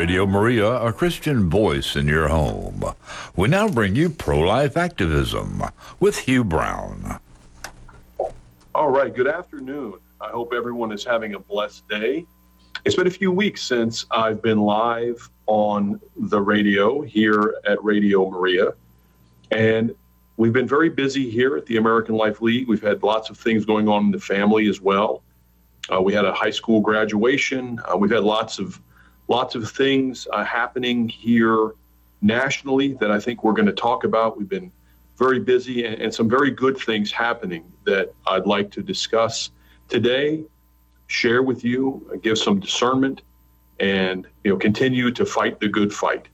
Radio Maria, a Christian voice in your home. We now bring you pro life activism with Hugh Brown. All right, good afternoon. I hope everyone is having a blessed day. It's been a few weeks since I've been live on the radio here at Radio Maria. And we've been very busy here at the American Life League. We've had lots of things going on in the family as well. Uh, we had a high school graduation. Uh, we've had lots of lots of things uh, happening here nationally that I think we're going to talk about. We've been very busy and, and, some very good things happening that I'd like to discuss today, share with you, give some discernment, and you know continue to fight the good fight.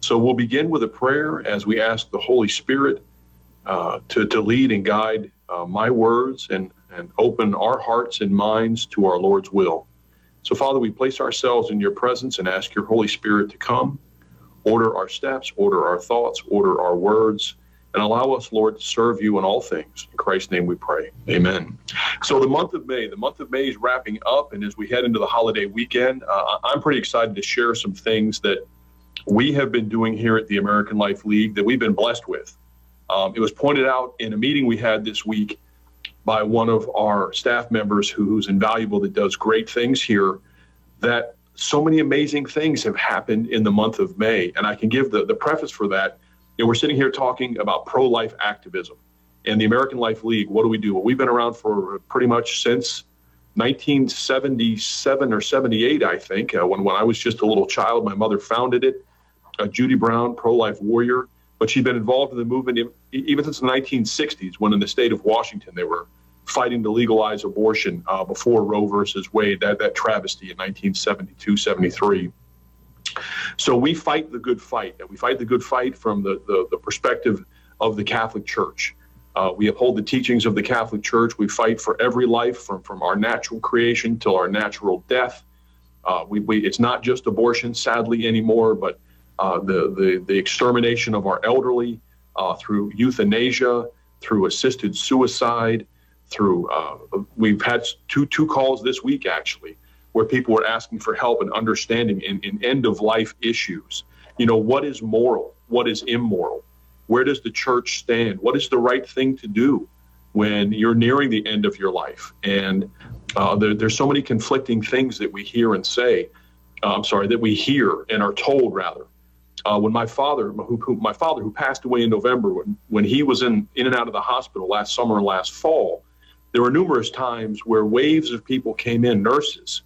So we'll begin with a prayer as we ask the Holy Spirit uh, to, to lead and guide uh, my words and, and open our hearts and minds to our Lord's will. So, Father, we place ourselves in your presence and ask your Holy Spirit to come, order our steps, order our thoughts, order our words, and allow us, Lord, to serve you in all things. In Christ's name we pray. Amen. So, the month of May, the month of May is wrapping up, and as we head into the holiday weekend, uh, I'm pretty excited to share some things that we have been doing here at the American Life League that we've been blessed with. Um, it was pointed out in a meeting we had this week by one of our staff members who, who's invaluable that does great things here that so many amazing things have happened in the month of May. And I can give the, the preface for that. You know, we're sitting here talking about pro life activism and the American Life League. What do we do? Well, we've been around for pretty much since 1977 or 78, I think. Uh, when, when I was just a little child, my mother founded it. Uh, Judy Brown, pro life warrior but she'd been involved in the movement even since the 1960s, when in the state of Washington they were fighting to legalize abortion uh, before Roe versus Wade, that, that travesty in 1972, 73. So we fight the good fight, and we fight the good fight from the, the, the perspective of the Catholic Church. Uh, we uphold the teachings of the Catholic Church. We fight for every life from, from our natural creation till our natural death. Uh, we, we, it's not just abortion, sadly, anymore, but uh, the, the, the extermination of our elderly uh, through euthanasia, through assisted suicide, through uh, we've had two two calls this week actually where people were asking for help and understanding in, in end of life issues. You know, what is moral? What is immoral? Where does the church stand? What is the right thing to do when you're nearing the end of your life? And uh, there, there's so many conflicting things that we hear and say. Uh, I'm sorry, that we hear and are told rather uh, when my father, who, who, my father who passed away in November, when, when he was in, in and out of the hospital last summer and last fall, there were numerous times where waves of people came in, nurses,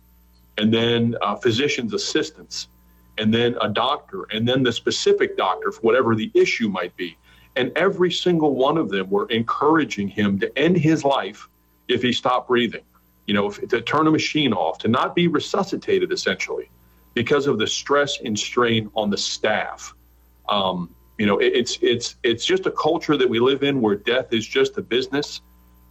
and then uh, physicians' assistants, and then a doctor, and then the specific doctor for whatever the issue might be. And every single one of them were encouraging him to end his life if he stopped breathing, you know, if, to turn a machine off, to not be resuscitated essentially because of the stress and strain on the staff. Um, you know, it, it's it's it's just a culture that we live in where death is just a business.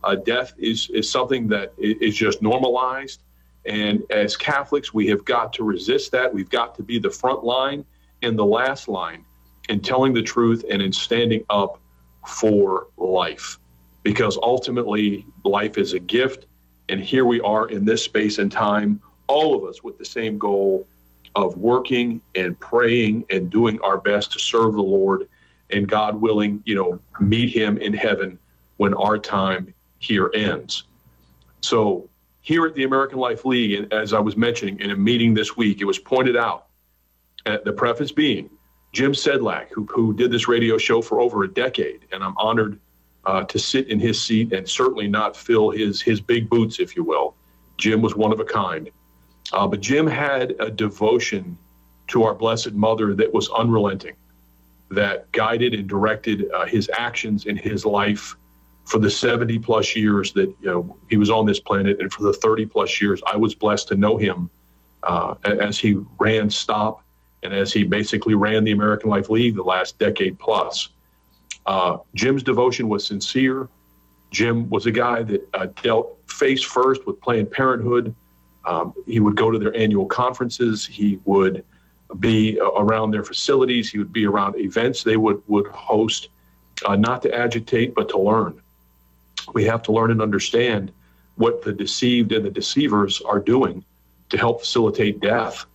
Uh, death is is something that is just normalized, and as Catholics, we have got to resist that. We've got to be the front line and the last line in telling the truth and in standing up for life, because ultimately life is a gift, and here we are in this space and time, all of us with the same goal of working and praying and doing our best to serve the Lord and God willing, you know, meet him in heaven when our time here ends. So, here at the American Life League, and as I was mentioning in a meeting this week, it was pointed out, uh, the preface being Jim Sedlak, who, who did this radio show for over a decade, and I'm honored uh, to sit in his seat and certainly not fill his, his big boots, if you will. Jim was one of a kind. Uh, but Jim had a devotion to our Blessed Mother that was unrelenting, that guided and directed uh, his actions in his life for the 70 plus years that you know he was on this planet, and for the 30 plus years I was blessed to know him uh, as he ran Stop and as he basically ran the American Life League the last decade plus. Uh, Jim's devotion was sincere. Jim was a guy that uh, dealt face first with Planned Parenthood um, he would go to their annual conferences. He would be around their facilities. He would be around events they would, would host, uh, not to agitate, but to learn. We have to learn and understand what the deceived and the deceivers are doing to help facilitate death.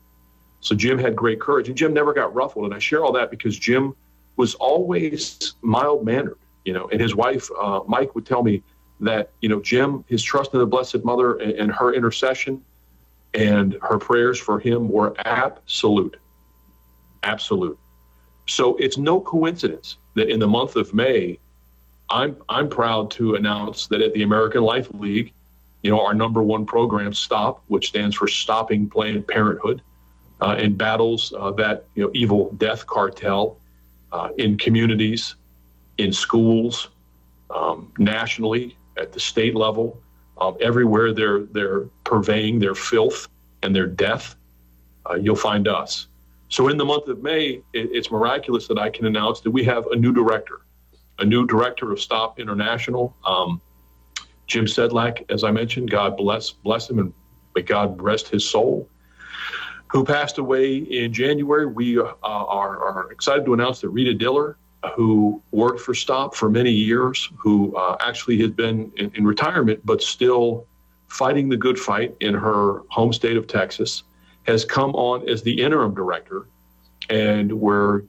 So Jim had great courage, and Jim never got ruffled. And I share all that because Jim was always mild mannered, you know. And his wife, uh, Mike, would tell me that you know Jim, his trust in the Blessed Mother and, and her intercession and her prayers for him were absolute, absolute. So it's no coincidence that in the month of May, I'm I'm proud to announce that at the American Life League, you know, our number one program, STOP, which stands for Stopping Planned Parenthood, uh, in battles uh, that you know evil death cartel uh, in communities, in schools, um, nationally at the state level, um, everywhere they're they're purveying their filth and their death. Uh, you'll find us. So in the month of May, it, it's miraculous that I can announce that we have a new director, a new director of Stop International. Um, Jim Sedlak, as I mentioned, God bless bless him and may God rest his soul who passed away in January. We uh, are, are, excited to announce that Rita Diller, who worked for Stop for many years, who uh, actually has been in, in, retirement but still fighting the good fight in her home state of Texas, has come on as the interim director. And we're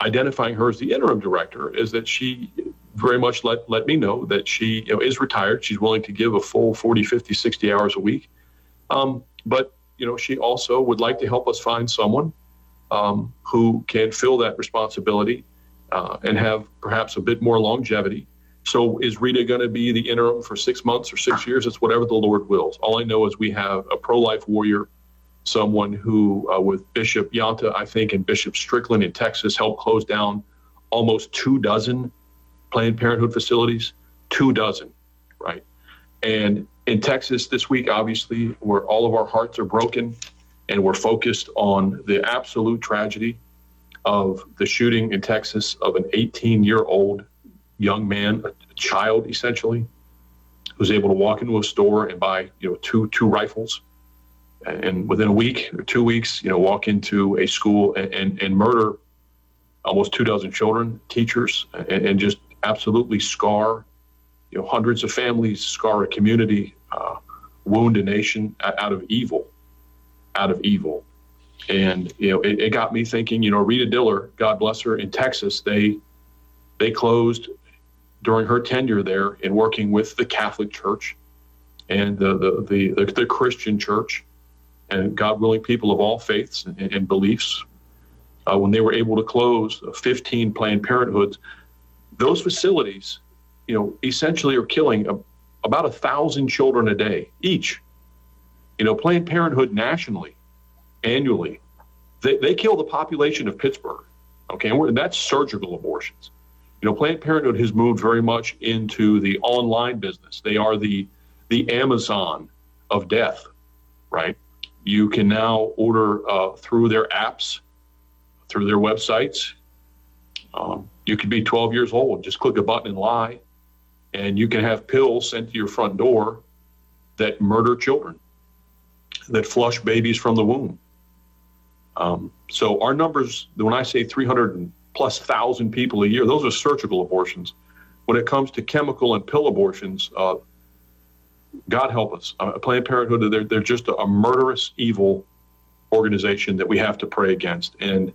identifying her as the interim director is that she very much let, let me know that she you know, is retired. She's willing to give a full 40, 50, 60 hours a week. Um, but you know, she also would like to help us find someone um, who can fill that responsibility uh, and have perhaps a bit more longevity. So, is Rita going to be the interim for six months or six years? It's whatever the Lord wills. All I know is we have a pro life warrior, someone who, uh, with Bishop Yanta, I think, and Bishop Strickland in Texas, helped close down almost two dozen Planned Parenthood facilities. Two dozen, right? And in Texas this week, obviously, where all of our hearts are broken and we're focused on the absolute tragedy of the shooting in Texas of an 18 year old young man, a child essentially, who's able to walk into a store and buy, you know, two two rifles, and within a week or two weeks, you know, walk into a school and and, and murder almost two dozen children, teachers, and, and just absolutely scar you know, hundreds of families, scar a community, uh, wound a nation out of evil, out of evil. And you know, it, it, got me thinking. You know, Rita Diller, God bless her, in Texas, they they closed during her tenure there in working with the Catholic Church and the the the, the, the Christian Church, and God willing, people of all faiths and, and beliefs. Uh, when they were able to close 15 Planned Parenthoods, those facilities you know, essentially are killing a, about a thousand children a day each. You know, Planned Parenthood nationally, annually, they, they kill the population of Pittsburgh. Okay, and that's surgical abortions. You know, Planned Parenthood has moved very much into the online business. They are the the Amazon of death, right? You can now order uh, through their apps, through their websites. Um, you could be 12 years old, just click a button and lie and you can have pills sent to your front door that murder children, that flush babies from the womb. Um, so our numbers, when I say 300 plus thousand people a year, those are surgical abortions. When it comes to chemical and pill abortions, uh, God help us. Uh, Planned Parenthood, they're, they're just a, a murderous, evil organization that we have to pray against. And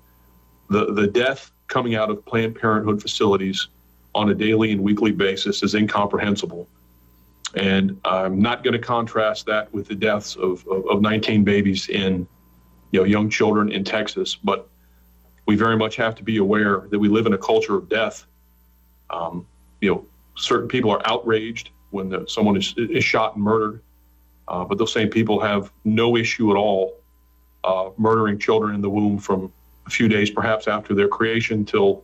the, the death coming out of Planned Parenthood facilities on a daily and weekly basis is incomprehensible. And I'm not going to contrast that with the deaths of, of, of 19 babies in, you know, young children in Texas. But we very much have to be aware that we live in a culture of death. Um, you know, certain people are outraged when the, someone is, is shot and murdered, uh, but those same people have no issue at all uh, murdering children in the womb from a few days, perhaps after their creation, till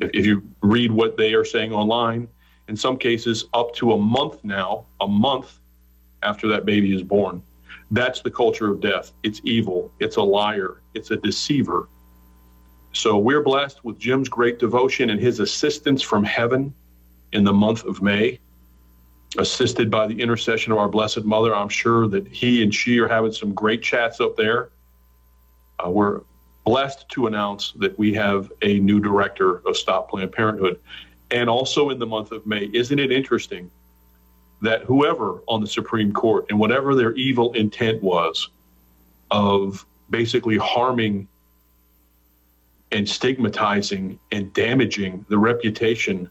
if you read what they are saying online, in some cases, up to a month now, a month after that baby is born. That's the culture of death. It's evil. It's a liar. It's a deceiver. So we're blessed with Jim's great devotion and his assistance from heaven in the month of May, assisted by the intercession of our Blessed Mother. I'm sure that he and she are having some great chats up there. Uh, we're blessed to announce that we have a new director of Stop Planned Parenthood. And also in the month of May, isn't it interesting that whoever on the Supreme Court and whatever their evil intent was of basically harming and stigmatizing and damaging the reputation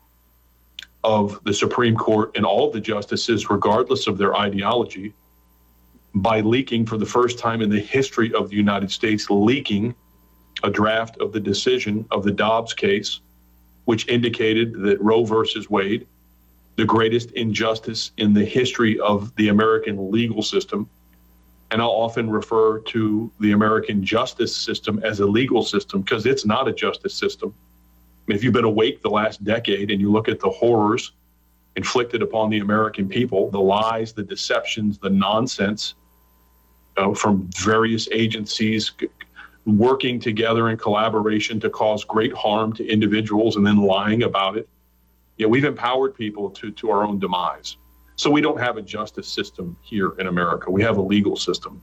of the Supreme Court and all the justices, regardless of their ideology, by leaking for the first time in the history of the United States, leaking a draft of the decision of the Dobbs case, which indicated that Roe versus Wade, the greatest injustice in the history of the American legal system, and I'll often refer to the American justice system as a legal system because it's not a justice system. If you've been awake the last decade and you look at the horrors inflicted upon the American people, the lies, the deceptions, the nonsense uh, from various agencies working together in collaboration to cause great harm to individuals and then lying about it. Yeah, we've empowered people to, to our own demise. So we don't have a justice system here in America. We have a legal system.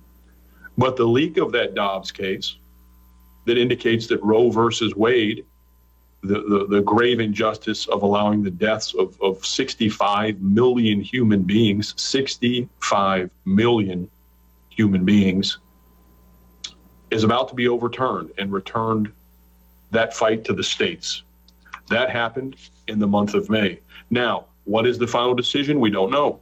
But the leak of that Dobbs case that indicates that Roe versus Wade, the, the, the grave injustice of allowing the deaths of, of 65 million human beings, 65 million human beings, is about to be overturned and returned that fight to the states. That happened in the month of May. Now, what is the final decision? We don't know.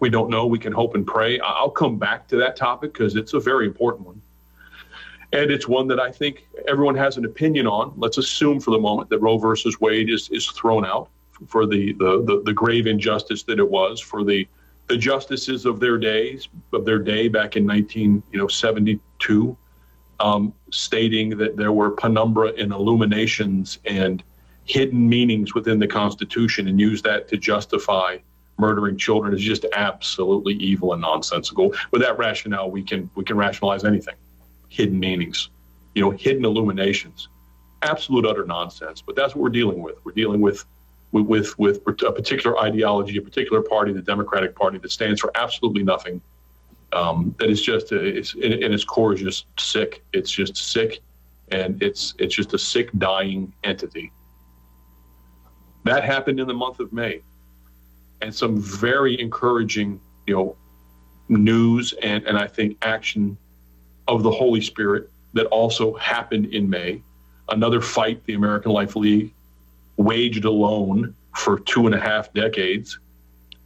We don't know. We can hope and pray. I'll come back to that topic because it's a very important one. And it's one that I think everyone has an opinion on. Let's assume for the moment that Roe versus Wade is, is thrown out for the, the, the, the grave injustice that it was, for the, the justices of their days, of their day back in 19, you know, 72, um, stating that there were penumbra and illuminations and hidden meanings within the Constitution and use that to justify murdering children is just absolutely evil and nonsensical. With that rationale, we can we can rationalize anything. Hidden meanings, you know, hidden illuminations, absolute utter nonsense. But that's what we're dealing with. We're dealing with with with, a particular ideology, a particular party, the Democratic Party, that stands for absolutely nothing. Um, that is just it's in, in its core is just sick. It's just sick, and it's it's just a sick, dying entity that happened in the month of May. And some very encouraging, you know, news and, and I think action of the Holy Spirit that also happened in May. Another fight the American Life League waged alone for two and a half decades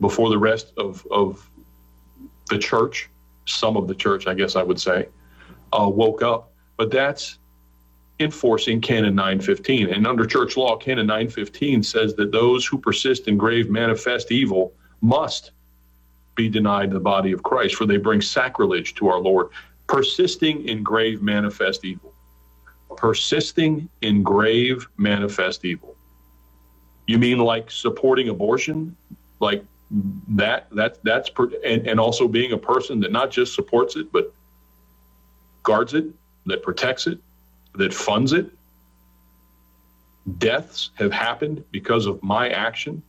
before the rest of, of the church, some of the church, I guess I would say, uh, woke up. But that's enforcing Canon 915. And under church law, Canon 915 says that those who persist in grave manifest evil must be denied the body of Christ, for they bring sacrilege to our Lord. Persisting in grave manifest evil. Persisting in grave manifest evil. You mean like supporting abortion? Like that that that's per, and, and also being a person that not just supports it but guards it that protects it that funds it. Deaths have happened because of my action,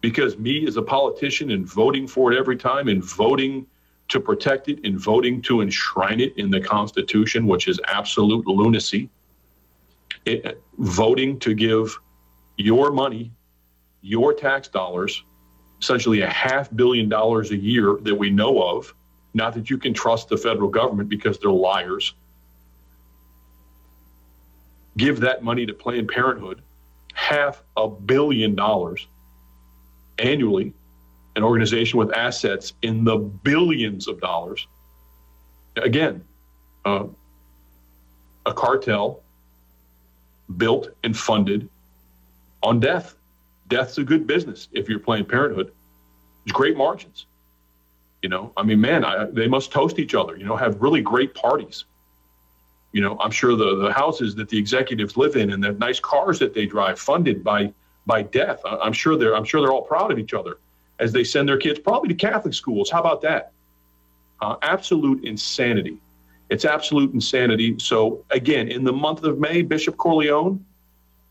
because me as a politician and voting for it every time and voting to protect it and voting to enshrine it in the Constitution, which is absolute lunacy. It, voting to give your money, your tax dollars, essentially a half billion dollars a year that we know of. Not that you can trust the federal government because they're liars give that money to Planned Parenthood, half a billion dollars annually, an organization with assets in the billions of dollars. Again, uh, a cartel built and funded on death. Death's a good business if you're Planned Parenthood. There's great margins. You know, I mean, man, I, they must toast each other. You know, have really great parties you know, I'm sure the, the houses that the executives live in and the nice cars that they drive funded by by death. I'm sure they're I'm sure they're all proud of each other as they send their kids probably to Catholic schools. How about that? Uh, absolute insanity. It's absolute insanity. So again, in the month of May, Bishop Cordileone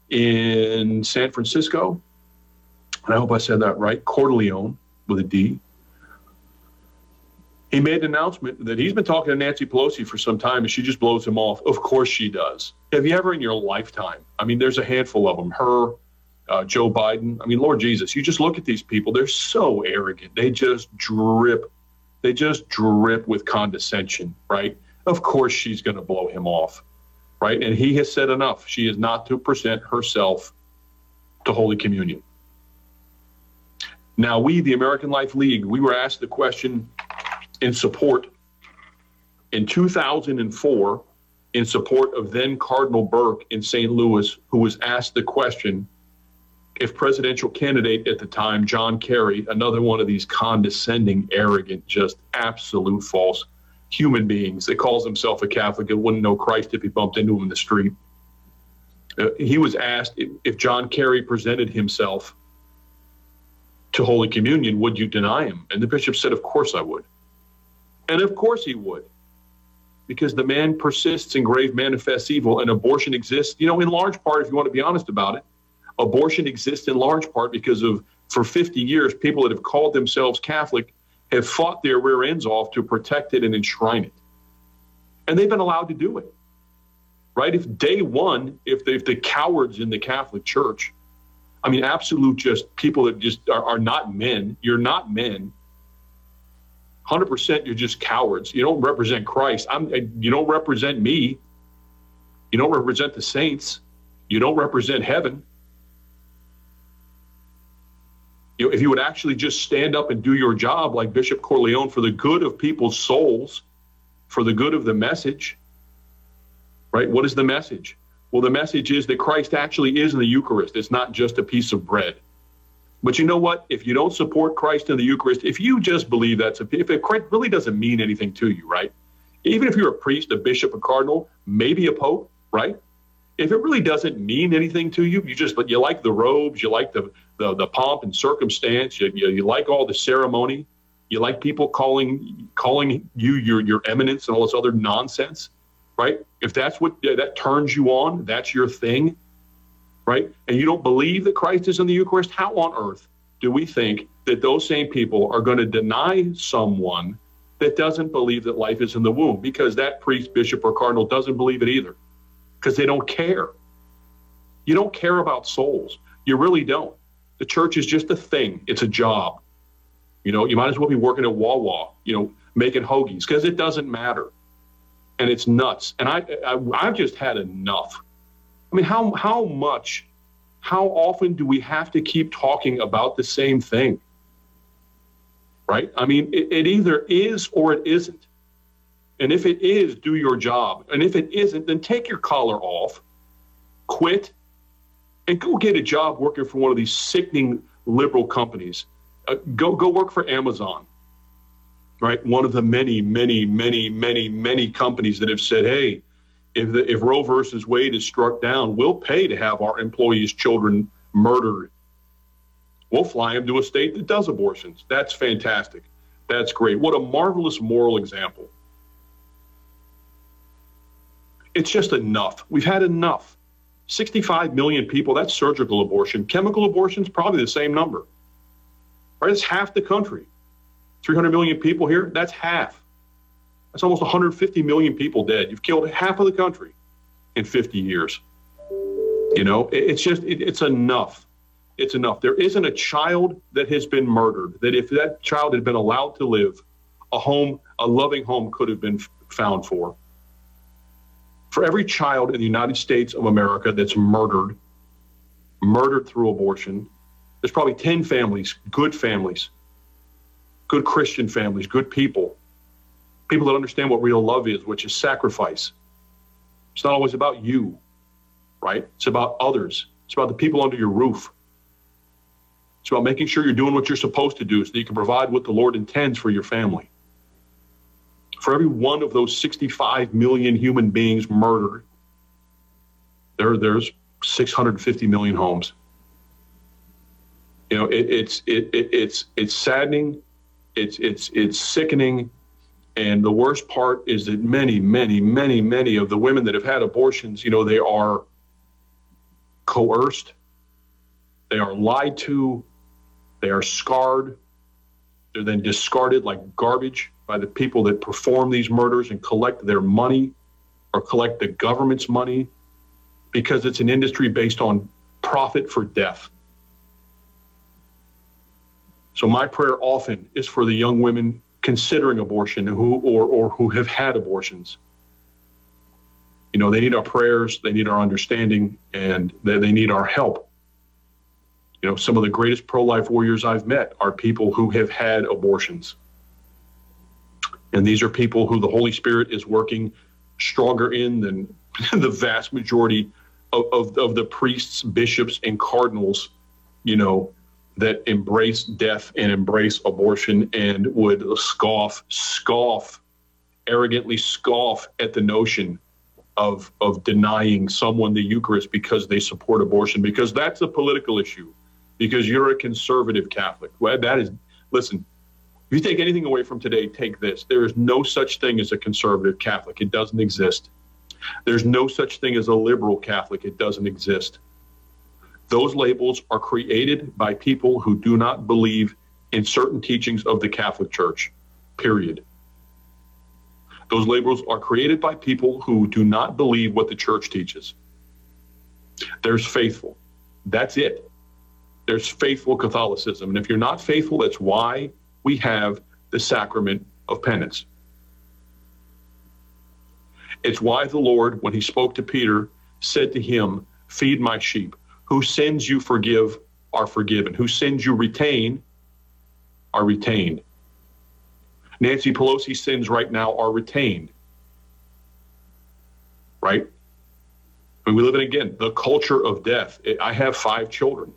in San Francisco, and I hope I said that right, Cordileone with a D, he made an announcement that he's been talking to Nancy Pelosi for some time and she just blows him off. Of course she does. Have you ever in your lifetime? I mean, there's a handful of them. Her, uh, Joe Biden. I mean, Lord Jesus, you just look at these people. They're so arrogant. They just drip. They just drip with condescension, right? Of course, she's going to blow him off, right? And he has said enough. She is not to present herself to Holy Communion. Now, we, the American Life League, we were asked the question in support in 2004 in support of then Cardinal Burke in St. Louis, who was asked the question if presidential candidate at the time, John Kerry, another one of these condescending, arrogant, just absolute false human beings that calls himself a Catholic and wouldn't know Christ if he bumped into him in the street. Uh, he was asked if, if John Kerry presented himself to Holy Communion, would you deny him? And the bishop said, Of course I would. And of course he would. Because the man persists in grave manifest evil and abortion exists, you know, in large part, if you want to be honest about it, abortion exists in large part because of, for 50 years, people that have called themselves Catholic have fought their rear ends off to protect it and enshrine it. And they've been allowed to do it. Right? If day one, if if the cowards in the Catholic Church, I mean, absolute just people that just are, are not men, you're not men. 100% you're just cowards. You don't represent Christ. I'm, you don't represent me. You don't represent the saints. You don't represent heaven. you know, if you would actually just stand up and do your job like Bishop Cordileone for the good of people's souls, for the good of the message, right? What is the message? Well, the message is that Christ actually is in the Eucharist. It's not just a piece of bread. But you know what? If you don't support Christ in the Eucharist, if you just believe that's a, if it really doesn't mean anything to you, right? Even if you're a priest, a bishop, a cardinal, maybe a pope, right? if it really doesn't mean anything to you, you just you like the robes, you like the the, the pomp and circumstance, you, you, you like all the ceremony, you like people calling calling you your your eminence and all this other nonsense, right? If that's what that turns you on, that's your thing, right? And you don't believe that Christ is in the Eucharist, how on earth do we think that those same people are going to deny someone that doesn't believe that life is in the womb because that priest, bishop, or cardinal doesn't believe it either? because they don't care. You don't care about souls. You really don't. The church is just a thing. It's a job. You know, you might as well be working at Wawa, you know, making hoagies because it doesn't matter. And it's nuts. And I, I I've just had enough. I mean, how how much, how often do we have to keep talking about the same thing? Right? I mean, it, it either is or it isn't. And if it is, do your job. And if it isn't, then take your collar off, quit, and go get a job working for one of these sickening liberal companies. Uh, go go work for Amazon, right? One of the many, many, many, many, many companies that have said, "Hey, if the, if Roe versus Wade is struck down, we'll pay to have our employees' children murdered. We'll fly them to a state that does abortions. That's fantastic. That's great. What a marvelous moral example." It's just enough. We've had enough. 65 million people, that's surgical abortion. Chemical abortion is probably the same number. Right? It's half the country. 300 million people here, that's half. That's almost 150 million people dead. You've killed half of the country in 50 years. You know, it's just, it, it's enough. It's enough. There isn't a child that has been murdered that if that child had been allowed to live, a home, a loving home could have been found for for every child in the United States of America that's murdered, murdered through abortion, there's probably 10 families, good families, good Christian families, good people, people that understand what real love is, which is sacrifice. It's not always about you, right? It's about others. It's about the people under your roof. It's about making sure you're doing what you're supposed to do so that you can provide what the Lord intends for your family for every one of those 65 million human beings murdered, there there's 650 million homes. You know, it, it's it, it, it's it's saddening, it's it's it's sickening, and the worst part is that many, many, many, many of the women that have had abortions, you know, they are coerced, they are lied to, they are scarred, they're then discarded like garbage by the people that perform these murders and collect their money or collect the government's money because it's an industry based on profit for death. So my prayer often is for the young women considering abortion who or, or who have had abortions You know, they need our prayers, they need our understanding, and they, they need our help. You know, some of the greatest pro life warriors I've met are people who have had abortions. And these are people who the Holy Spirit is working stronger in than the vast majority of, of, of the priests, bishops, and cardinals, you know, that embrace death and embrace abortion and would scoff, scoff, arrogantly scoff at the notion of of denying someone the Eucharist because they support abortion, because that's a political issue, because you're a conservative Catholic. Well, that is, listen, if you take anything away from today, take this. There is no such thing as a conservative Catholic. It doesn't exist. There's no such thing as a liberal Catholic. It doesn't exist. Those labels are created by people who do not believe in certain teachings of the Catholic Church, period. Those labels are created by people who do not believe what the church teaches. There's faithful. That's it. There's faithful Catholicism. And if you're not faithful, that's why we have the sacrament of penance. It's why the Lord, when he spoke to Peter, said to him, Feed my sheep. Whose sins you forgive are forgiven. Who sins you retain are retained. Nancy Pelosi's sins right now are retained. Right? I mean, we live in, again, the culture of death. I have five children.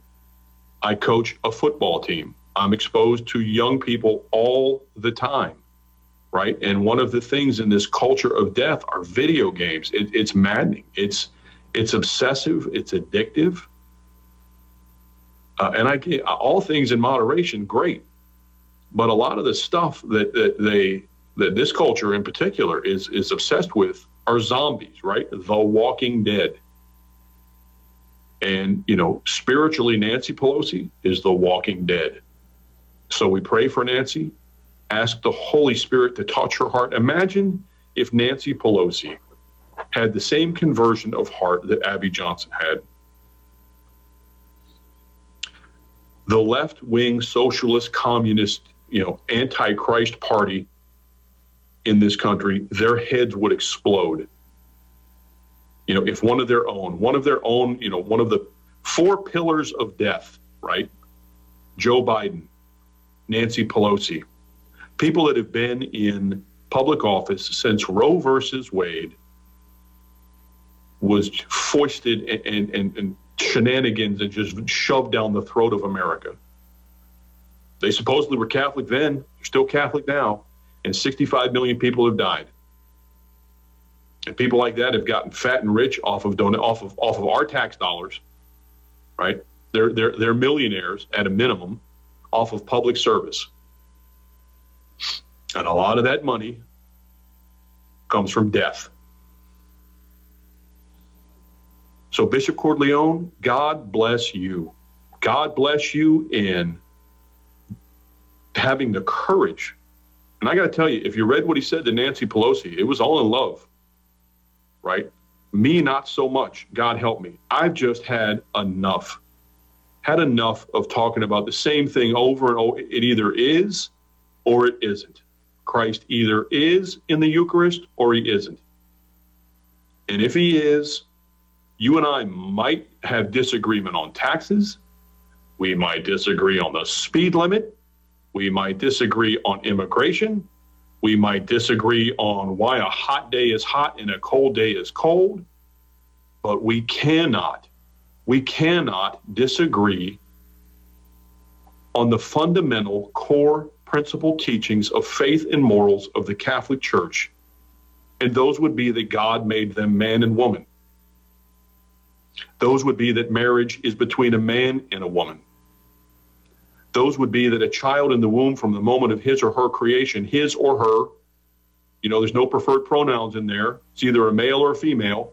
I coach a football team. I'm exposed to young people all the time right? And one of the things in this culture of death are video games. It, it's maddening. It's it's obsessive. It's addictive. Uh, and I get all things in moderation, great. But a lot of the stuff that, that they that this culture in particular is is obsessed with are zombies, right? The Walking Dead. And you know, spiritually, Nancy Pelosi is the Walking Dead. So we pray for Nancy ask the Holy Spirit to touch her heart. Imagine if Nancy Pelosi had the same conversion of heart that Abby Johnson had. The left wing socialist, communist, you know, antichrist party in this country, their heads would explode. You know, if one of their own, one of their own, you know, one of the four pillars of death, right? Joe Biden, Nancy Pelosi, people that have been in public office since Roe versus Wade was foisted and, and, and shenanigans and just shoved down the throat of America. They supposedly were Catholic then, they're still Catholic now, and 65 million people have died. And people like that have gotten fat and rich off of don- off of off of our tax dollars, right? They're they're they're millionaires at a minimum off of public service. And a lot of that money comes from death. So, Bishop Cordileone, God bless you. God bless you in having the courage. And I got to tell you, if you read what he said to Nancy Pelosi, it was all in love, right? Me, not so much. God help me. I've just had enough. Had enough of talking about the same thing over and over. It either is or it isn't. Christ either is in the Eucharist or he isn't. And if he is, you and I might have disagreement on taxes. We might disagree on the speed limit. We might disagree on immigration. We might disagree on why a hot day is hot and a cold day is cold. But we cannot, we cannot disagree on the fundamental core principal teachings of faith and morals of the Catholic Church, and those would be that God made them man and woman. Those would be that marriage is between a man and a woman. Those would be that a child in the womb from the moment of his or her creation, his or her, you know, there's no preferred pronouns in there, it's either a male or a female,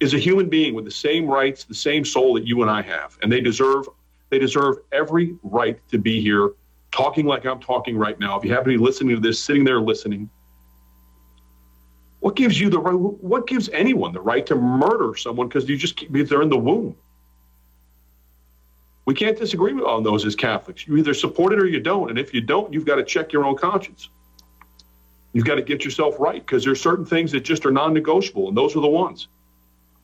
is a human being with the same rights, the same soul that you and I have. And they deserve they deserve every right to be here talking like I'm talking right now, if you happen to be listening to this, sitting there listening, what gives you the right? What gives anyone the right to murder someone because you just because they're in the womb? We can't disagree on those as Catholics. You either support it or you don't, and if you don't, you've got to check your own conscience. You've got to get yourself right because there's certain things that just are non-negotiable, and those are the ones.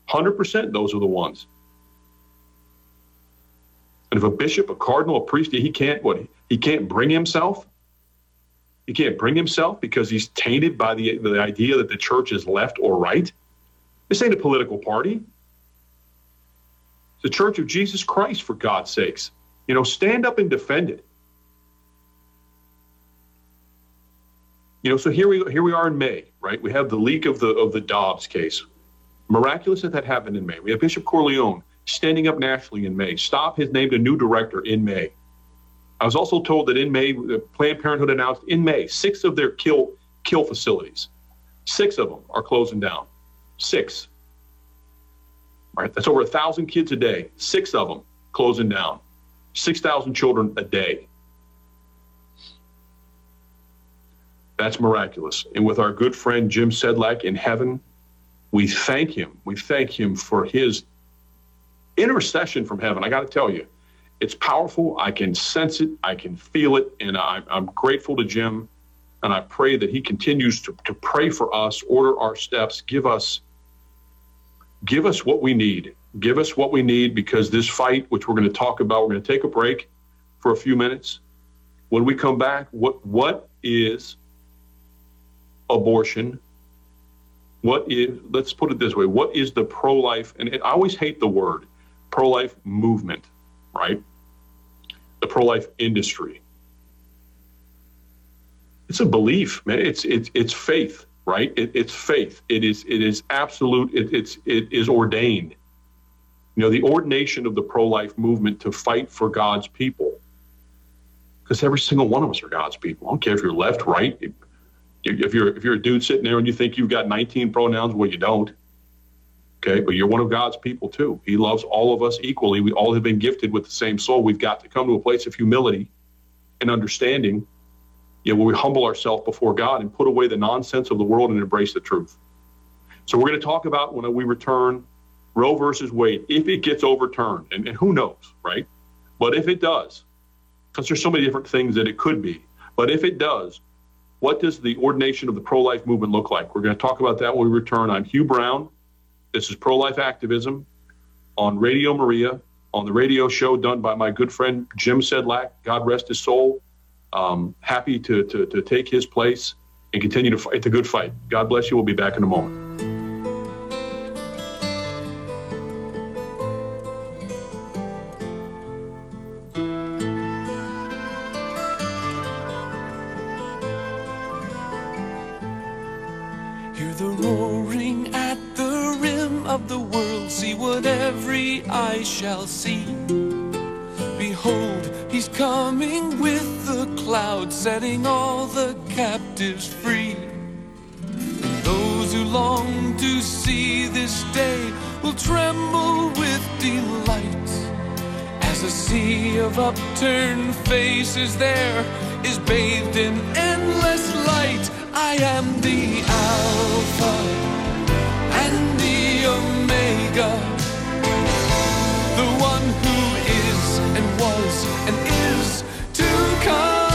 100% those are the ones. And if a bishop, a cardinal, a priest, he can't what? He can't bring himself. He can't bring himself because he's tainted by the, the idea that the church is left or right. This ain't a political party. It's the Church of Jesus Christ, for God's sakes. You know, stand up and defend it. You know, so here we here we are in May, right? We have the leak of the of the Dobbs case. Miraculous that that happened in May. We have Bishop Cordileone standing up nationally in May. Stop has named a new director in May. I was also told that in May, Planned Parenthood announced in May six of their kill kill facilities, six of them are closing down. Six. All right, that's over a thousand kids a day. Six of them closing down. Six thousand children a day. That's miraculous. And with our good friend Jim Sedlak in heaven, we thank him. We thank him for his intercession from heaven. I got to tell you, it's powerful. I can sense it. I can feel it. And I, am grateful to Jim. And I pray that he continues to, to pray for us, order our steps, give us, give us what we need. Give us what we need because this fight, which we're going to talk about, we're going to take a break for a few minutes. When we come back, what what is abortion? What is, let's put it this way, what is the pro life? And I always hate the word pro life movement, right? Pro life industry. It's a belief, man. It's, it's, it's faith, right? It, it's faith. It is, it is absolute, it, it's, it is ordained. You know, the ordination of the pro life movement to fight for God's people because every single one of us are God's people. I don't care if you're left, right, if you're if you're a dude sitting there and you think you've got 19 pronouns, well, you don't. Okay, but you're one of God's people too. He loves all of us equally. We all have been gifted with the same soul. We've got to come to a place of humility and understanding, you know, where we humble ourselves before God and put away the nonsense of the world and embrace the truth. So we're going to talk about when we return Roe versus Wade, if it gets overturned, and, and who knows, right? But if it does, because there's so many different things that it could be, but if it does, what does the ordination of the pro life movement look like? We're going to talk about that when we return. I'm Hugh Brown. This is Pro Life Activism on Radio Maria, on the radio show done by my good friend Jim Sedlak. God rest his soul. Um, happy to, to, to take his place and continue to fight the good fight. God bless you. We'll be back in a moment. Shall see. Behold, he's coming with the clouds, setting all the captives free. Those who long to see this day will tremble with delight. As a sea of upturned faces there is bathed in endless light. I am the Alpha the The one who is and was and is to come.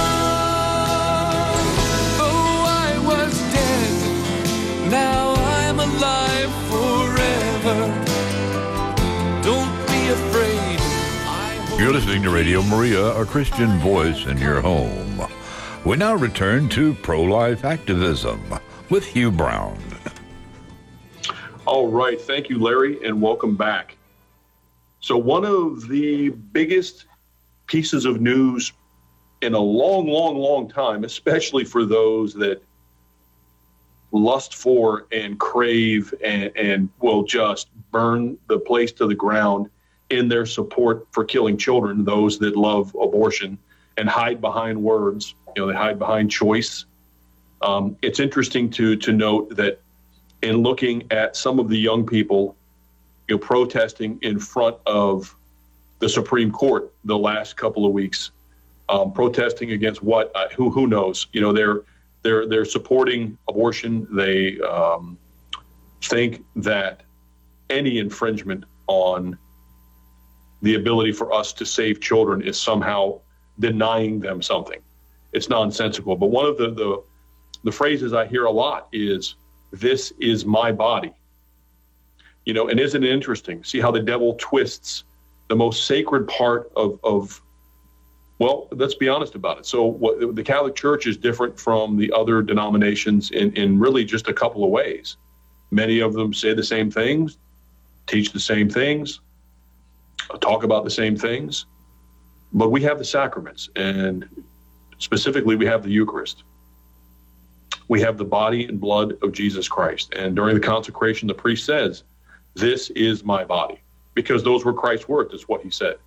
Oh, I was dead, now I'm alive forever. Don't be afraid. You're listening to Radio Maria, a Christian voice in your home. We now return to pro life activism with Hugh Brown. All right. Thank you, Larry, and welcome back. So, one of the biggest pieces of news in a long, long, long time, especially for those that lust for and crave and, and will just burn the place to the ground in their support for killing children, those that love abortion and hide behind words, you know, they hide behind choice. Um, it's interesting to to note that in looking at some of the young people you know, protesting in front of the Supreme Court the last couple of weeks, um, protesting against what? Uh, who who knows? You know, they're they're they're supporting abortion. They um, think that any infringement on the ability for us to save children is somehow denying them something. It's nonsensical. But one of the, the the phrases I hear a lot is, This is my body. You know, and isn't it interesting? See how the devil twists the most sacred part of, of well, let's be honest about it. So, what, the Catholic Church is different from the other denominations in, in really just a couple of ways. Many of them say the same things, teach the same things, talk about the same things, but we have the sacraments, and specifically, we have the Eucharist. We have the body and blood of Jesus Christ. And during the consecration, the priest says, This is my body, because those were Christ's words, is what he said.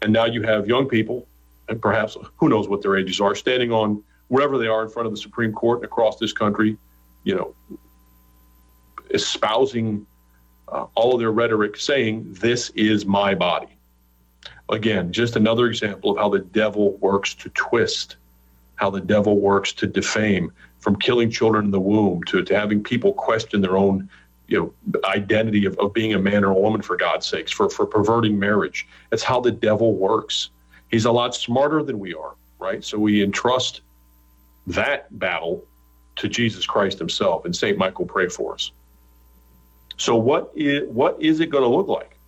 And now you have young people and perhaps who knows what their ages are, standing on wherever they are in front of the Supreme Court and across this country, you know, espousing uh, all of their rhetoric, saying, This is my body. Again, just another example of how the devil works to twist, how the devil works to defame, from killing children in the womb to, to having people question their own you know identity of, of being a man or a woman for God's sakes, for, for perverting marriage. That's how the devil works. He's a lot smarter than we are, right? So we entrust that battle to Jesus Christ himself and St. Michael pray for us. So what is what is it going to look like?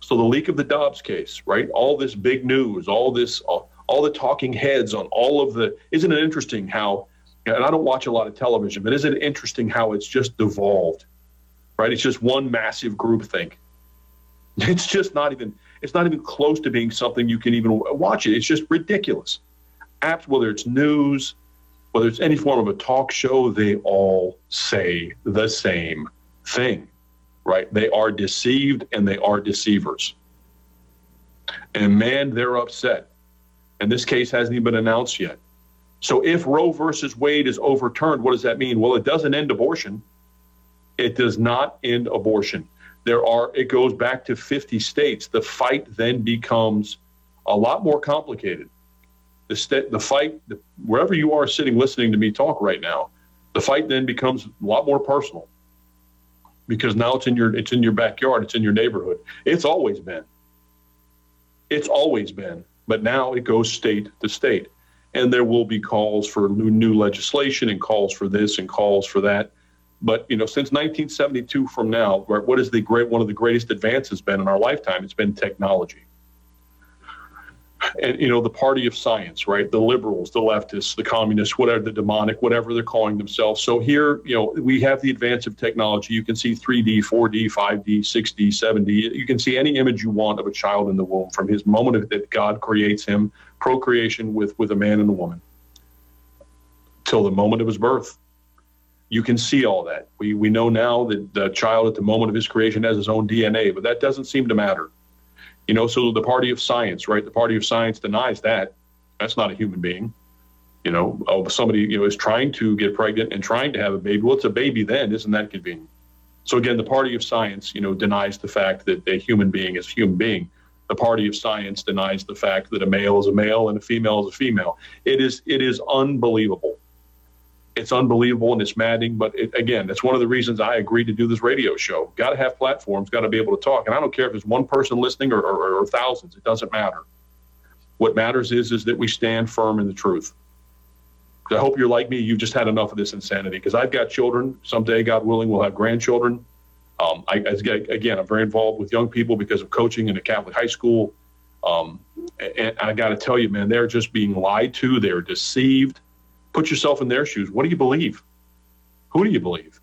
So the leak of the Dobbs case, right? All this big news, all this all, all the talking heads on all of the isn't it interesting how and I don't watch a lot of television, but isn't it interesting how it's just devolved? Right? It's just one massive group think. It's just not even it's not even close to being something you can even watch it. It's just ridiculous. Apps, whether it's news, whether it's any form of a talk show, they all say the same thing, right? They are deceived and they are deceivers. And man, they're upset. And this case hasn't even been announced yet. So if Roe versus Wade is overturned, what does that mean? Well, it doesn't end abortion. It does not end abortion. There are it goes back to 50 states. The fight then becomes a lot more complicated. The st- the fight the, wherever you are sitting listening to me talk right now the fight then becomes a lot more personal. Because now it's in your it's in your backyard it's in your neighborhood. It's always been. It's always been. But now it goes state to state and there will be calls for new, new legislation and calls for this and calls for that but you know, since 1972 from now, what is the great one of the greatest advances been in our lifetime? It's been technology. And you know, the party of science, right? The liberals, the leftists, the communists, whatever the demonic, whatever they're calling themselves. So here, you know, we have the advance of technology. You can see 3D, 4D, 5D, 6D, 7D. You can see any image you want of a child in the womb from his moment that God creates him, procreation with with a man and a woman, till the moment of his birth you can see all that. We, we know now that the child at the moment of his creation has his own DNA, but that doesn't seem to matter. You know, so the party of science, right? The party of science denies that. That's not a human being. You know, oh, somebody, you know, is trying to get pregnant and trying to have a baby. Well, it's a baby then. Isn't that convenient? So again, the party of science, you know, denies the fact that a human being is a human being. The party of science denies the fact that a male is a male and a female is a female. It is it is unbelievable it's unbelievable and it's maddening. But it, again, that's one of the reasons I agreed to do this radio show. Got to have platforms, got to be able to talk. And I don't care if it's one person listening or, or, or thousands, it doesn't matter. What matters is, is that we stand firm in the truth. I hope you're like me. You've just had enough of this insanity because I've got children. Someday, God willing, we'll have grandchildren. Um, I, again, I'm very involved with young people because of coaching in a Catholic high school. Um, and I got to tell you, man, they're just being lied to. They're deceived put yourself in their shoes. What do you believe? Who do you believe?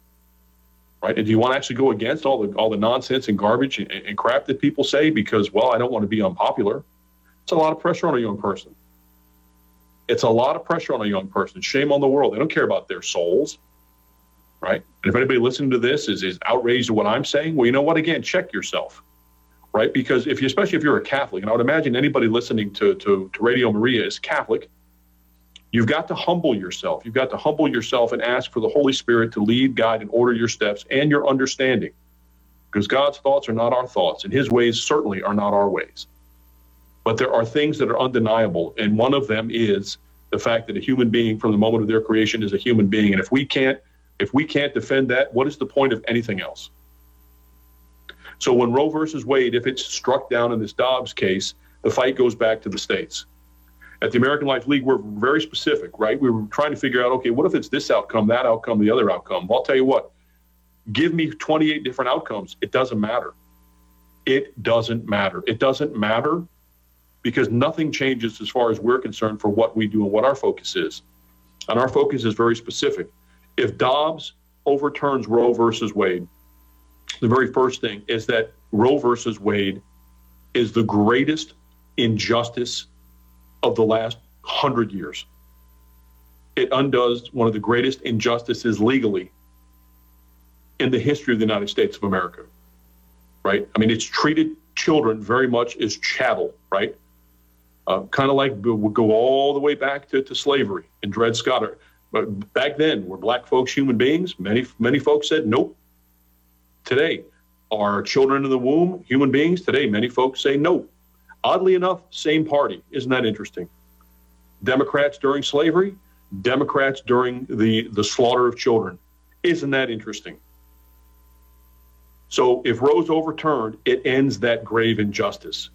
Right? And do you want to actually go against all the all the nonsense and garbage and, and crap that people say because, well, I don't want to be unpopular? It's a lot of pressure on a young person. It's a lot of pressure on a young person. Shame on the world. They don't care about their souls. Right? And if anybody listening to this is, is outraged at what I'm saying, well, you know what? Again, check yourself. Right? Because if you, especially if you're a Catholic, and I would imagine anybody listening to, to, to Radio Maria is Catholic, You've got to humble yourself. You've got to humble yourself and ask for the Holy Spirit to lead, guide, and order your steps and your understanding. Because God's thoughts are not our thoughts, and His ways certainly are not our ways. But there are things that are undeniable, and one of them is the fact that a human being, from the moment of their creation, is a human being. And if we can't, if we can't defend that, what is the point of anything else? So when Roe versus Wade, if it's struck down in this Dobbs case, the fight goes back to the states. At the American Life League, we're very specific, right? We were trying to figure out, okay, what if it's this outcome, that outcome, the other outcome? Well, I'll tell you what, give me 28 different outcomes. It doesn't matter. It doesn't matter. It doesn't matter because nothing changes as far as we're concerned for what we do and what our focus is. And our focus is very specific. If Dobbs overturns Roe versus Wade, the very first thing is that Roe versus Wade is the greatest injustice of the last hundred years. It undoes one of the greatest injustices legally in the history of the United States of America, right? I mean, it's treated children very much as chattel, right? Uh, kind of like we go all the way back to, to slavery and Dred Scott. But back then, were black folks human beings? Many many folks said nope. Today, are children in the womb human beings? Today, many folks say nope. Oddly enough, same party. Isn't that interesting? Democrats during slavery, Democrats during the, the slaughter of children. Isn't that interesting? So if Roe's overturned, it ends that grave injustice.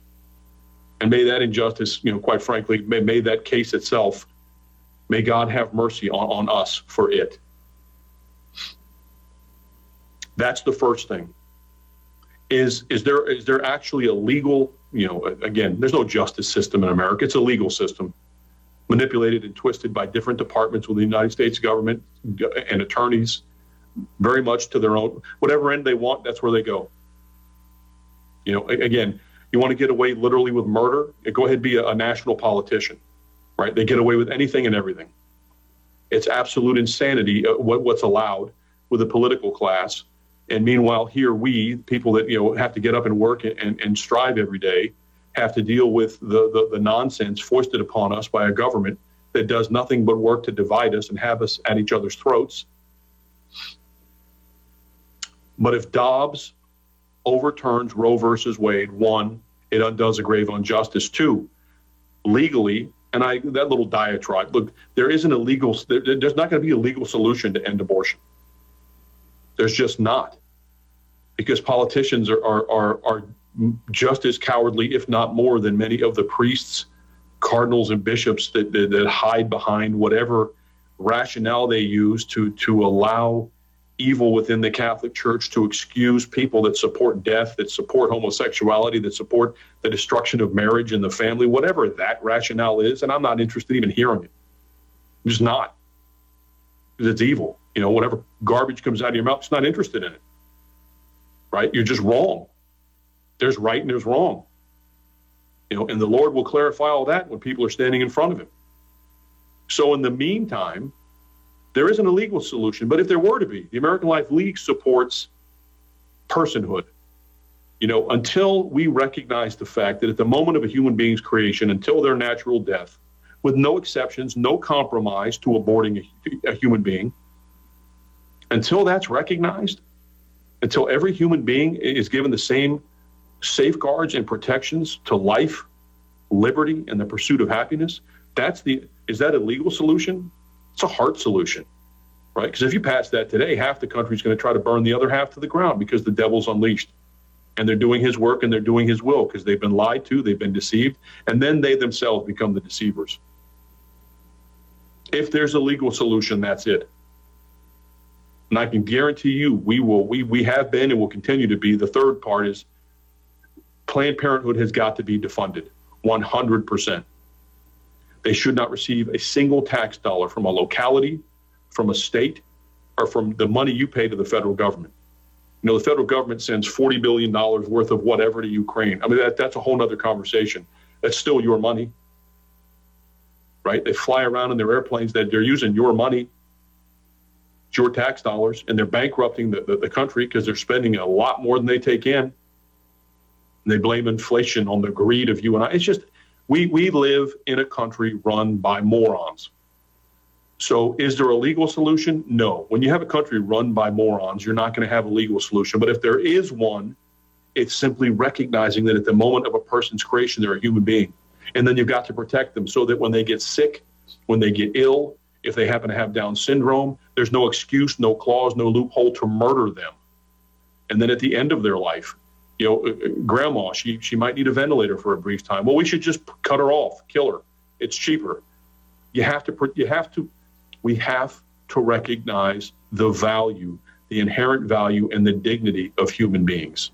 And may that injustice, you know, quite frankly, may, may that case itself, may God have mercy on, on us for it. That's the first thing. Is is there is there actually a legal, you know, again, there's no justice system in America. It's a legal system manipulated and twisted by different departments within the United States government and attorneys very much to their own whatever end they want that's where they go you know again you want to get away literally with murder go ahead and be a, a national politician right? They get away with anything and everything. It's absolute insanity uh, what, what's allowed with the political class. And meanwhile here we people that you know have to get up and work and, and, and strive every day have to deal with the, the, the nonsense foisted upon us by a government that does nothing but work to divide us and have us at each other's throats. But if Dobbs overturns Roe versus Wade, one, it undoes a grave injustice. Two, legally, and I that little diatribe. Look, there isn't a legal. There, there's not going to be a legal solution to end abortion. There's just not, because politicians are are are, are just as cowardly, if not more, than many of the priests, cardinals, and bishops that, that, that hide behind whatever rationale they use to to allow evil within the Catholic Church to excuse people that support death, that support homosexuality, that support the destruction of marriage and the family, whatever that rationale is. And I'm not interested in even hearing it. I'm just not. Because it's evil. You know, whatever garbage comes out of your mouth, it's not interested in it. Right? You're just wrong. There's right and there's wrong. You know, and the Lord will clarify all that when people are standing in front of him. So in the meantime, there isn't a legal solution, but if there were to be, the American Life League supports personhood. You know, until we recognize the fact that at the moment of a human being's creation, until their natural death, with no exceptions, no compromise to aborting a, a human being, until that's recognized, until every human being is given the same safeguards and protections to life, liberty, and the pursuit of happiness, that's the is that a legal solution? It's a heart solution, right? Because if you pass that today, half the country is going to try to burn the other half to the ground because the devil's unleashed. And they're doing his work and they're doing his will because they've been lied to, they've been deceived, and then they themselves become the deceivers. If there's a legal solution, that's it. And I can guarantee you, we will, we, we have been and will continue to be. The third part is Planned Parenthood has got to be defunded 100%. They should not receive a single tax dollar from a locality, from a state, or from the money you pay to the federal government. You know, the federal government sends $40 billion worth of whatever to Ukraine. I mean, that, that's a whole other conversation. That's still your money, right? They fly around in their airplanes that they're using your money, it's your tax dollars, and they're bankrupting the, the, the country because they're spending a lot more than they take in. And they blame inflation on the greed of you and I. It's just, we, we live in a country run by morons. So, is there a legal solution? No. When you have a country run by morons, you're not going to have a legal solution. But if there is one, it's simply recognizing that at the moment of a person's creation, they're a human being. And then you've got to protect them so that when they get sick, when they get ill, if they happen to have Down syndrome, there's no excuse, no clause, no loophole to murder them. And then at the end of their life, you know, grandma, she, she might need a ventilator for a brief time. Well, we should just cut her off, kill her. It's cheaper. You have to, you have to, we have to recognize the value, the inherent value and the dignity of human beings.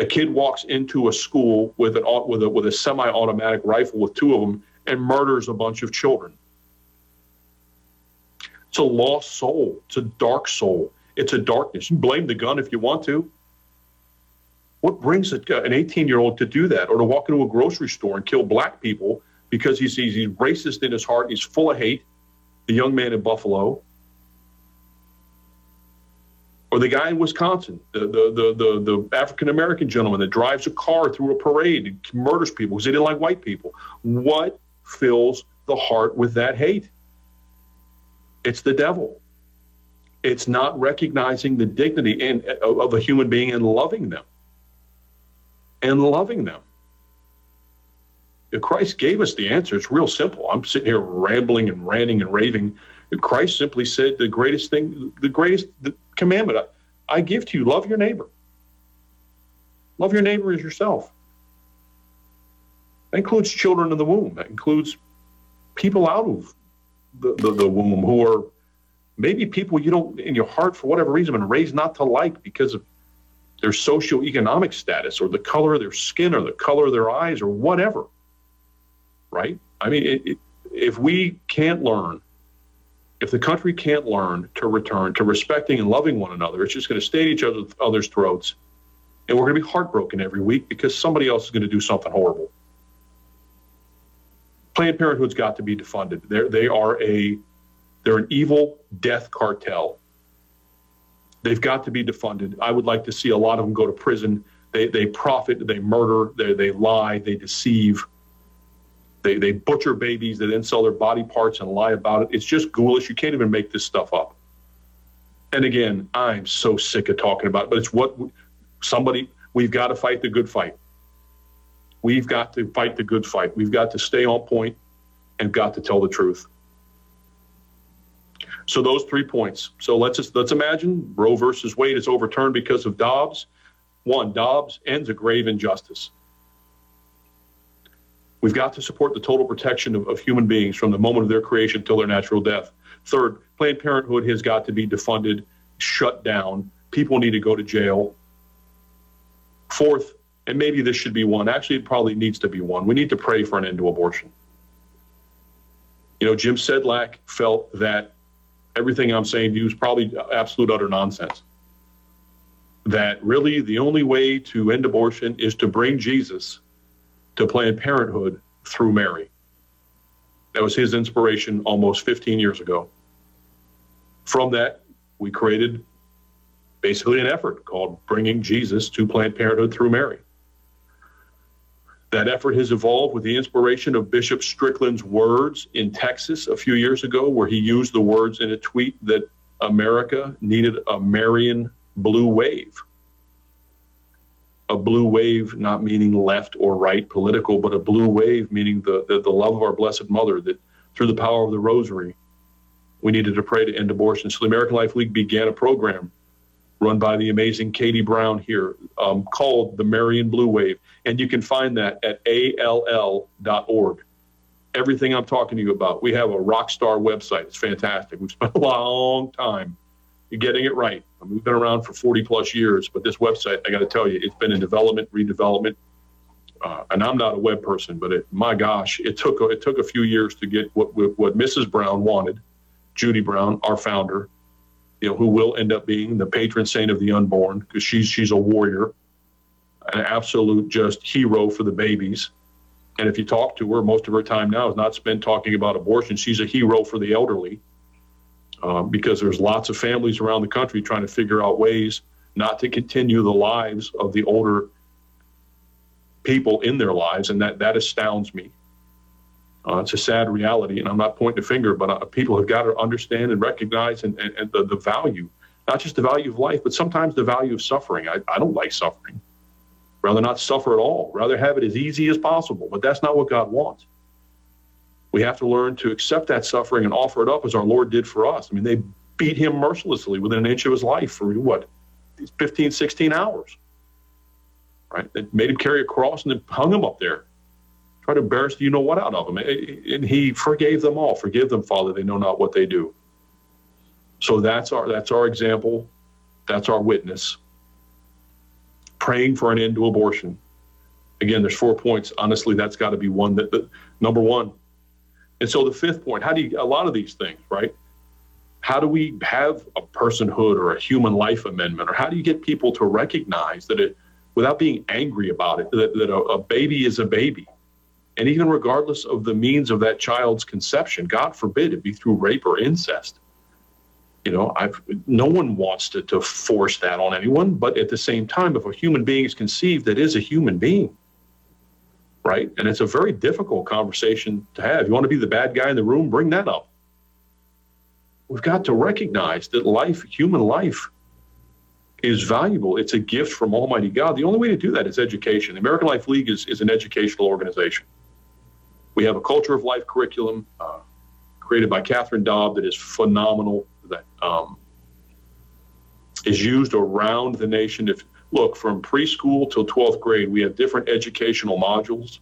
A kid walks into a school with an with a with a semi-automatic rifle with two of them and murders a bunch of children. It's a lost soul. It's a dark soul. It's a darkness. You blame the gun if you want to. What brings an 18 year old to do that or to walk into a grocery store and kill black people because he's, he's racist in his heart? He's full of hate. The young man in Buffalo. Or the guy in Wisconsin, the, the, the, the, the African American gentleman that drives a car through a parade and murders people because he didn't like white people. What fills the heart with that hate? It's the devil. It's not recognizing the dignity in, uh, of a human being and loving them. And loving them. If Christ gave us the answer, it's real simple. I'm sitting here rambling and ranting and raving. Christ simply said the greatest thing, the greatest the commandment I, I give to you love your neighbor. Love your neighbor as yourself. That includes children in the womb. That includes people out of the, the, the womb who are maybe people you don't, in your heart, for whatever reason, been raised not to like because of their socioeconomic status or the color of their skin or the color of their eyes or whatever. Right? I mean, it, it, if we can't learn, if the country can't learn to return to respecting and loving one another, it's just going to stay at each other's, other's throats. And we're going to be heartbroken every week because somebody else is going to do something horrible. Planned Parenthood's got to be defunded. They're, they are a they're an evil death cartel. They've got to be defunded. I would like to see a lot of them go to prison. They, they profit, they murder, they, they lie, they deceive, they, they butcher babies, they then sell their body parts and lie about it. It's just ghoulish. You can't even make this stuff up. And again, I'm so sick of talking about it, but it's what somebody, we've got to fight the good fight. We've got to fight the good fight. We've got to stay on point and got to tell the truth. So those three points. So let's just, let's imagine Roe versus Wade is overturned because of Dobbs. One, Dobbs ends a grave injustice. We've got to support the total protection of, of human beings from the moment of their creation till their natural death. Third, Planned Parenthood has got to be defunded, shut down. People need to go to jail. Fourth, and maybe this should be one. Actually, it probably needs to be one. We need to pray for an end to abortion. You know, Jim Sedlak felt that everything I'm saying to you is probably absolute utter nonsense. That really the only way to end abortion is to bring Jesus to Planned Parenthood through Mary. That was his inspiration almost 15 years ago. From that, we created basically an effort called Bringing Jesus to Planned Parenthood through Mary. That effort has evolved with the inspiration of Bishop Strickland's words in Texas a few years ago, where he used the words in a tweet that America needed a Marian blue wave. A blue wave, not meaning left or right political, but a blue wave meaning the, the, the love of our Blessed Mother, that through the power of the rosary, we needed to pray to end abortion. So the American Life League began a program run by the amazing Katie Brown here um, called the Marian Blue Wave. And you can find that at all.org. Everything I'm talking to you about. We have a rock star website. It's fantastic. We've spent a long time getting it right. We've been around for 40 plus years, but this website, I got to tell you, it's been in development, redevelopment. Uh, and I'm not a web person, but it, my gosh, it took it took a few years to get what what Mrs. Brown wanted, Judy Brown, our founder, you know, who will end up being the patron saint of the unborn because she's she's a warrior, an absolute just hero for the babies. And if you talk to her, most of her time now is not spent talking about abortion. She's a hero for the elderly um, because there's lots of families around the country trying to figure out ways not to continue the lives of the older people in their lives, and that that astounds me. Uh, it's a sad reality, and I'm not pointing a finger, but uh, people have got to understand and recognize and, and, and, the, the value, not just the value of life, but sometimes the value of suffering. I, I don't like suffering. Rather not suffer at all. Rather have it as easy as possible. But that's not what God wants. We have to learn to accept that suffering and offer it up as our Lord did for us. I mean, they beat him mercilessly within an inch of his life for what, 15, 16 hours. Right? They made him carry a cross and then hung him up there try to embarrass you know what out of them. And he forgave them all. Forgive them, Father. They know not what they do. So that's our that's our example. That's our witness. Praying for an end to abortion. Again, there's four points. Honestly, that's got to be one that, that number one. And so the fifth point, how do you a lot of these things, right? How do we have a personhood or a human life amendment? Or how do you get people to recognize that it without being angry about it, that, that a, a baby is a baby? And even regardless of the means of that child's conception, God forbid it be through rape or incest. You know, I've, no one wants to, to force that on anyone, but at the same time, if a human being is conceived, that is a human being, right? And it's a very difficult conversation to have. You want to be the bad guy in the room, bring that up. We've got to recognize that life, human life, is valuable. It's a gift from Almighty God. The only way to do that is education. The American Life League is, is an educational organization. We have a culture of life curriculum uh, created by Catherine Dobb that is phenomenal, that um, is used around the nation. If look from preschool till 12th grade, we have different educational modules.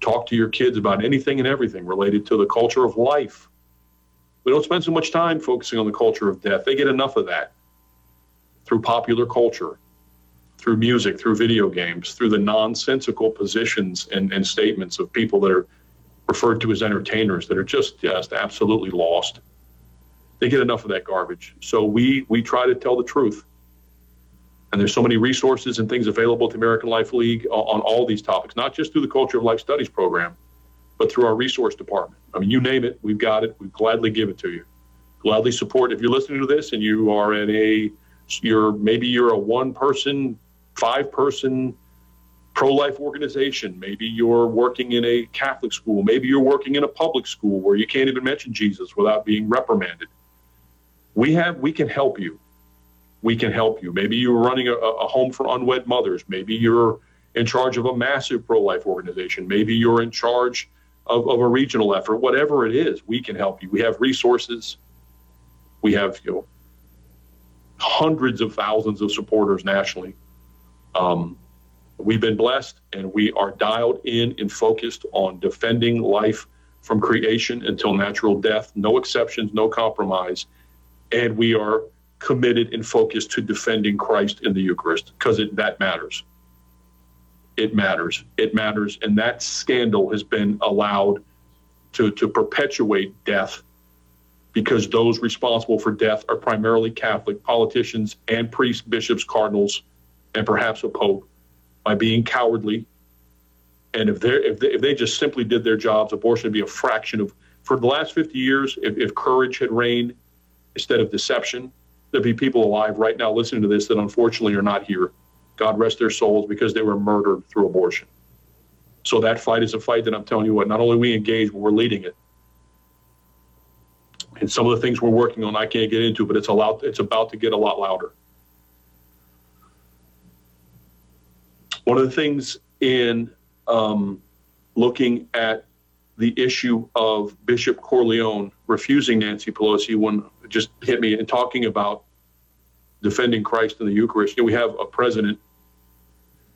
Talk to your kids about anything and everything related to the culture of life. We don't spend so much time focusing on the culture of death. They get enough of that through popular culture through music, through video games, through the nonsensical positions and, and statements of people that are referred to as entertainers that are just just absolutely lost. They get enough of that garbage. So we we try to tell the truth. And there's so many resources and things available to American Life League on, on all these topics, not just through the Culture of Life Studies program, but through our resource department. I mean, you name it, we've got it. We gladly give it to you. Gladly support. If you're listening to this and you are in a, you're maybe you're a one person five person pro life organization. Maybe you're working in a Catholic school. Maybe you're working in a public school where you can't even mention Jesus without being reprimanded. We have, we can help you. We can help you. Maybe you're running a, a home for unwed mothers. Maybe you're in charge of a massive pro life organization. Maybe you're in charge of, of a regional effort. Whatever it is, we can help you. We have resources. We have you know, hundreds of thousands of supporters nationally um, we've been blessed and we are dialed in and focused on defending life from creation until natural death, no exceptions, no compromise. And we are committed and focused to defending Christ in the Eucharist because that matters. It matters. It matters. And that scandal has been allowed to, to perpetuate death because those responsible for death are primarily Catholic politicians and priests, bishops, cardinals, and perhaps a pope by being cowardly. And if they if they, if they just simply did their jobs, abortion would be a fraction of. For the last 50 years, if, if courage had reigned instead of deception, there'd be people alive right now listening to this that unfortunately are not here. God rest their souls because they were murdered through abortion. So that fight is a fight that I'm telling you what, not only we engage, but we're leading it. And some of the things we're working on, I can't get into, but it's a lot, it's about to get a lot louder. One of the things in um, looking at the issue of Bishop Cordileone refusing Nancy Pelosi when just hit me and talking about defending Christ in the Eucharist. You know, we have a president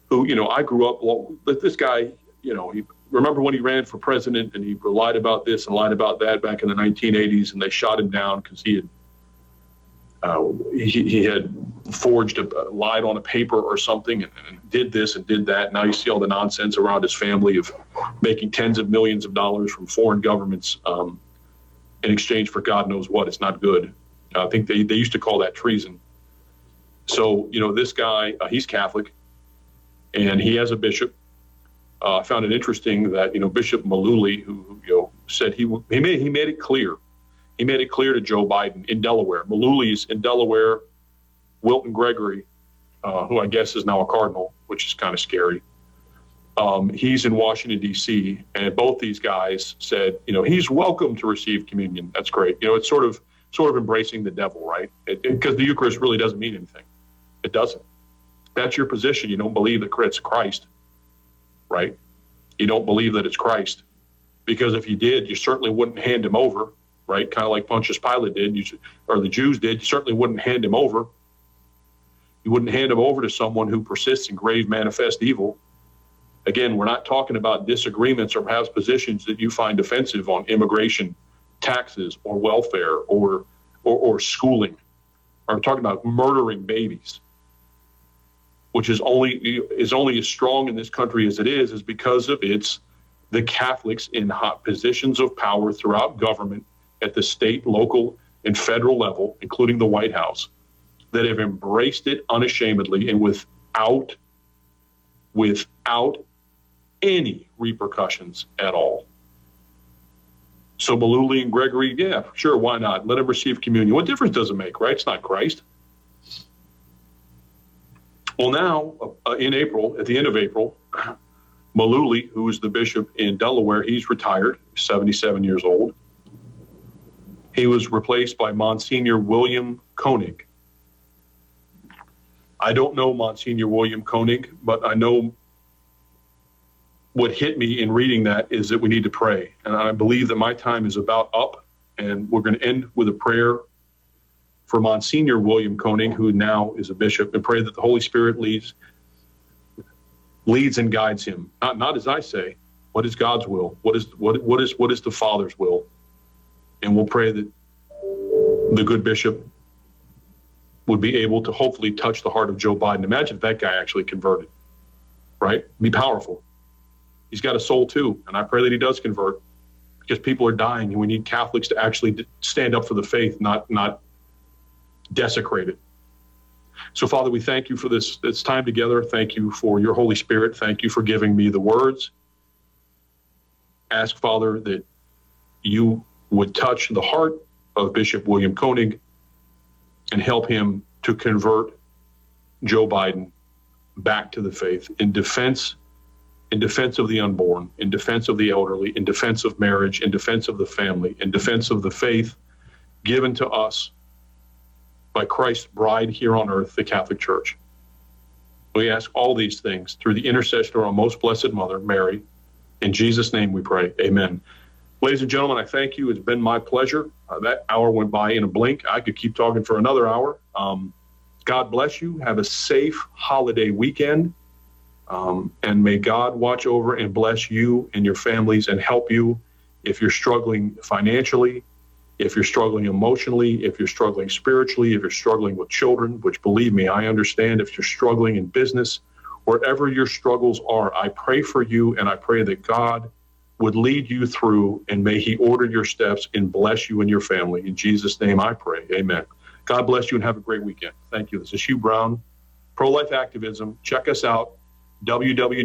who, you know, I grew up, well, this guy, you know, he remember when he ran for president and he lied about this and lied about that back in the 1980s and they shot him down because he had uh, he, he, had forged a lied on a paper or something and, and, did this and did that. Now you see all the nonsense around his family of making tens of millions of dollars from foreign governments um, in exchange for God knows what. It's not good. I think they, they used to call that treason. So, you know, this guy, uh, he's Catholic and he has a bishop. Uh, I found it interesting that, you know, Bishop Malooly, who, you know, said he, he, made, he made it clear he made it clear to Joe Biden in Delaware. Malooly's in Delaware. Wilton Gregory, uh, who I guess is now a cardinal, which is kind of scary. Um, he's in Washington D.C. and both these guys said, you know, he's welcome to receive communion. That's great. You know, it's sort of sort of embracing the devil, right? Because the Eucharist really doesn't mean anything. It doesn't. That's your position. You don't believe that it's Christ, right? You don't believe that it's Christ, because if you did, you certainly wouldn't hand him over right? Kind of like Pontius Pilate did, you, or the Jews did. You certainly wouldn't hand him over. You wouldn't hand him over to someone who persists in grave manifest evil. Again, we're not talking about disagreements or perhaps positions that you find offensive on immigration, taxes, or welfare, or or, or schooling. I'm talking about murdering babies, which is only is only as strong in this country as it is, is because of its the Catholics in hot positions of power throughout government at the state, local, and federal level, including the White House, that have embraced it unashamedly and without without any repercussions at all. So Malooly and Gregory, yeah, sure, why not? Let him receive communion. What difference does it make, right? It's not Christ. Well, now uh, in April, at the end of April, Malooly, who is the bishop in Delaware, he's retired, 77 years old. He was replaced by Monsignor William Koenig. I don't know Monsignor William Koenig, but I know what hit me in reading that is that we need to pray. And I believe that my time is about up, and we're going to end with a prayer for Monsignor William Koenig, who now is a bishop, and pray that the Holy Spirit leads leads and guides him. Not not as I say, what is God's will? What is what what is what is the Father's will? And we'll pray that the good bishop would be able to hopefully touch the heart of Joe Biden. Imagine if that guy actually converted, right? Be powerful he's got a soul too. And I pray that he does convert because people are dying and we need Catholics to actually stand up for the faith, not, not desecrate it. So, Father, we thank you for this, this time together. Thank you for your Holy Spirit. Thank you for giving me the words. Ask, Father, that you would touch the heart of Bishop William Koenig and help him to convert Joe Biden back to the faith in defense in defense of the unborn, in defense of the elderly, in defense of marriage, in defense of the family, in defense of the faith given to us by Christ's bride here on earth, the Catholic Church. We ask all these things through the intercession of our most blessed mother, Mary. In Jesus' name we pray. Amen. Ladies and gentlemen, I thank you. It's been my pleasure. Uh, that hour went by in a blink. I could keep talking for another hour. Um, God bless you. Have a safe holiday weekend. Um, and may God watch over and bless you and your families and help you if you're struggling financially, if you're struggling emotionally, if you're struggling spiritually, if you're struggling with children, which believe me, I understand if you're struggling in business, wherever your struggles are, I pray for you and I pray that God would lead you through and may He order your steps and bless you and your family. In Jesus' name I pray. Amen. God bless you and have a great weekend. Thank you. This is Hugh Brown, Pro Life Activism. Check us out www